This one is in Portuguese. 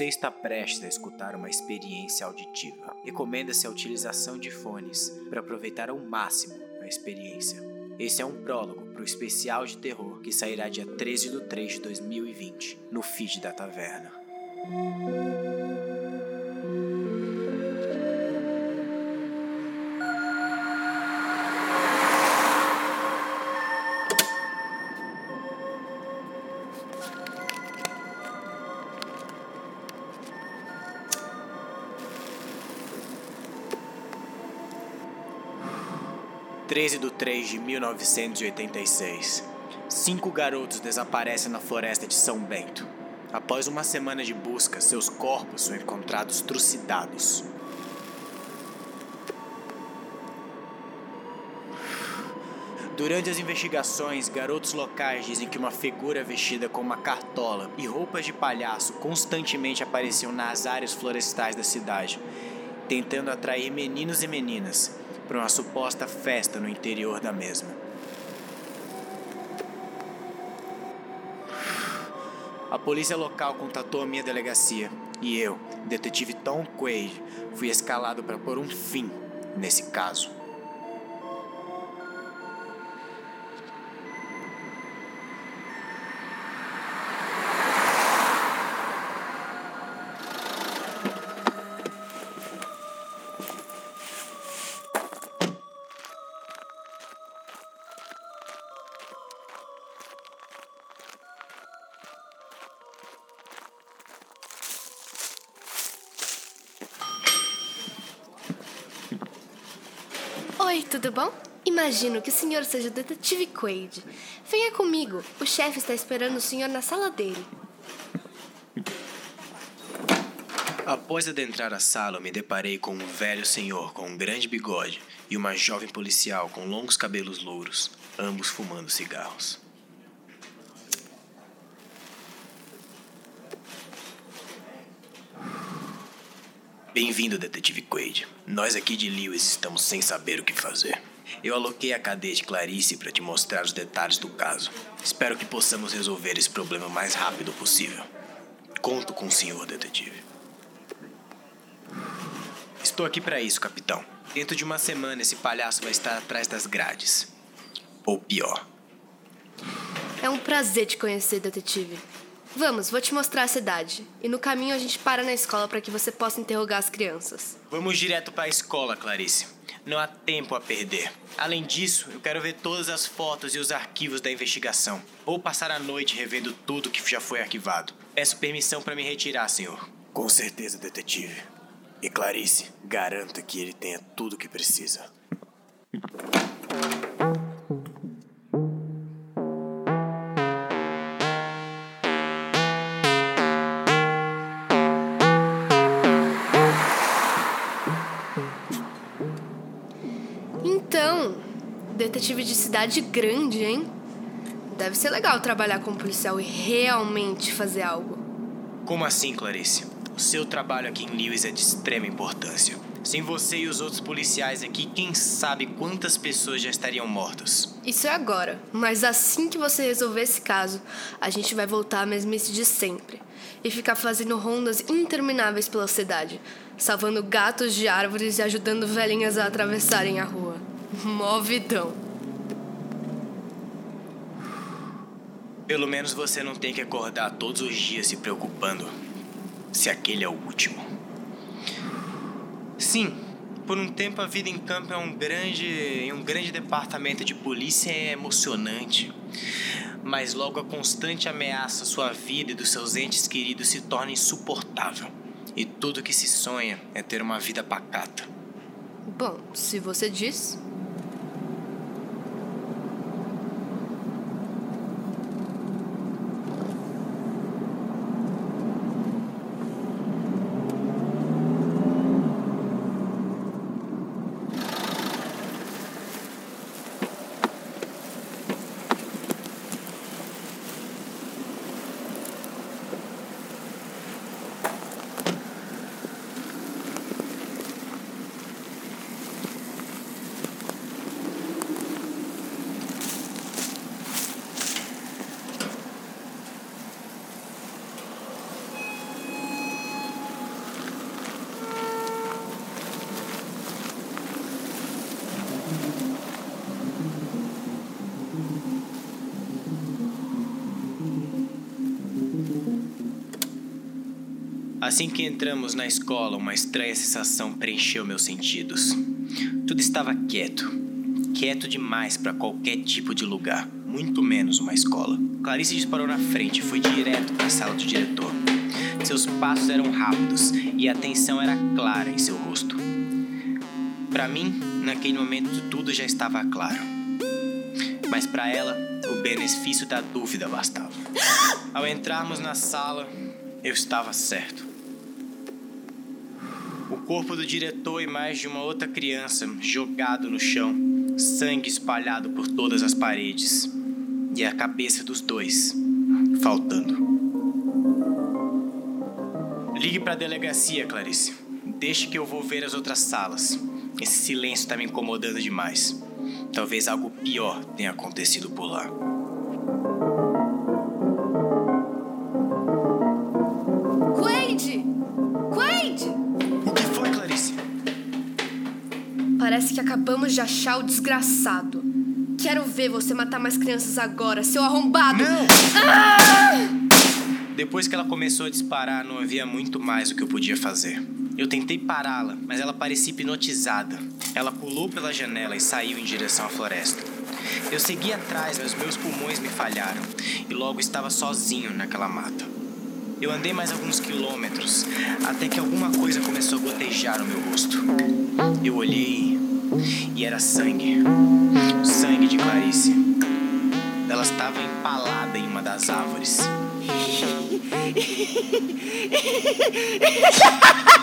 Você está prestes a escutar uma experiência auditiva. Recomenda-se a utilização de fones para aproveitar ao máximo a experiência. Esse é um prólogo para o especial de terror que sairá dia 13 de 3 de 2020 no feed da taverna. Treze do 3 de 1986. Cinco garotos desaparecem na floresta de São Bento. Após uma semana de busca, seus corpos são encontrados trucidados. Durante as investigações, garotos locais dizem que uma figura vestida com uma cartola e roupas de palhaço constantemente apareciam nas áreas florestais da cidade, tentando atrair meninos e meninas para uma suposta festa no interior da mesma. A polícia local contatou a minha delegacia e eu, detetive Tom Quaid, fui escalado para pôr um fim nesse caso. Oi, tudo bom? Imagino que o senhor seja o detetive Quaid. Venha comigo. O chefe está esperando o senhor na sala dele. Após adentrar a sala, me deparei com um velho senhor com um grande bigode e uma jovem policial com longos cabelos louros, ambos fumando cigarros. Bem-vindo, detetive Quaid. Nós aqui de Lewis estamos sem saber o que fazer. Eu aloquei a cadete Clarice para te mostrar os detalhes do caso. Espero que possamos resolver esse problema o mais rápido possível. Conto com o senhor, detetive. Estou aqui para isso, capitão. Dentro de uma semana, esse palhaço vai estar atrás das grades. Ou pior. É um prazer te conhecer, detetive. Vamos, vou te mostrar a cidade. E no caminho a gente para na escola para que você possa interrogar as crianças. Vamos direto para a escola, Clarice. Não há tempo a perder. Além disso, eu quero ver todas as fotos e os arquivos da investigação. Vou passar a noite revendo tudo que já foi arquivado. Peço permissão para me retirar, senhor. Com certeza, detetive. E Clarice, garanta que ele tenha tudo o que precisa. Detetive de cidade grande, hein? Deve ser legal trabalhar como policial e realmente fazer algo. Como assim, Clarice? O seu trabalho aqui em Lewis é de extrema importância. Sem você e os outros policiais aqui, quem sabe quantas pessoas já estariam mortas. Isso é agora, mas assim que você resolver esse caso, a gente vai voltar à mesmice de sempre e ficar fazendo rondas intermináveis pela cidade, salvando gatos de árvores e ajudando velhinhas a atravessarem a rua. Mó vidão. Pelo menos você não tem que acordar todos os dias se preocupando se aquele é o último. Sim, por um tempo a vida em campo é um grande, em um grande departamento de polícia é emocionante. Mas logo a constante ameaça à sua vida e dos seus entes queridos se torna insuportável. E tudo que se sonha é ter uma vida pacata. Bom, se você diz. Assim que entramos na escola, uma estranha sensação preencheu meus sentidos. Tudo estava quieto. Quieto demais para qualquer tipo de lugar, muito menos uma escola. Clarice disparou na frente e foi direto para a sala do diretor. Seus passos eram rápidos e a tensão era clara em seu rosto. Para mim, naquele momento tudo já estava claro. Mas para ela, o benefício da dúvida bastava. Ao entrarmos na sala, eu estava certo. O corpo do diretor e mais de uma outra criança jogado no chão, sangue espalhado por todas as paredes, e a cabeça dos dois faltando. Ligue para a delegacia, Clarice. Deixe que eu vou ver as outras salas. Esse silêncio está me incomodando demais. Talvez algo pior tenha acontecido por lá. Parece que acabamos de achar o desgraçado. Quero ver você matar mais crianças agora, seu arrombado! Não! Ah! Depois que ela começou a disparar, não havia muito mais o que eu podia fazer. Eu tentei pará-la, mas ela parecia hipnotizada. Ela pulou pela janela e saiu em direção à floresta. Eu segui atrás, mas meus pulmões me falharam e logo estava sozinho naquela mata. Eu andei mais alguns quilômetros até que alguma coisa começou a gotejar no meu rosto. Eu olhei e era sangue. Sangue de Clarice. Ela estava empalada em uma das árvores.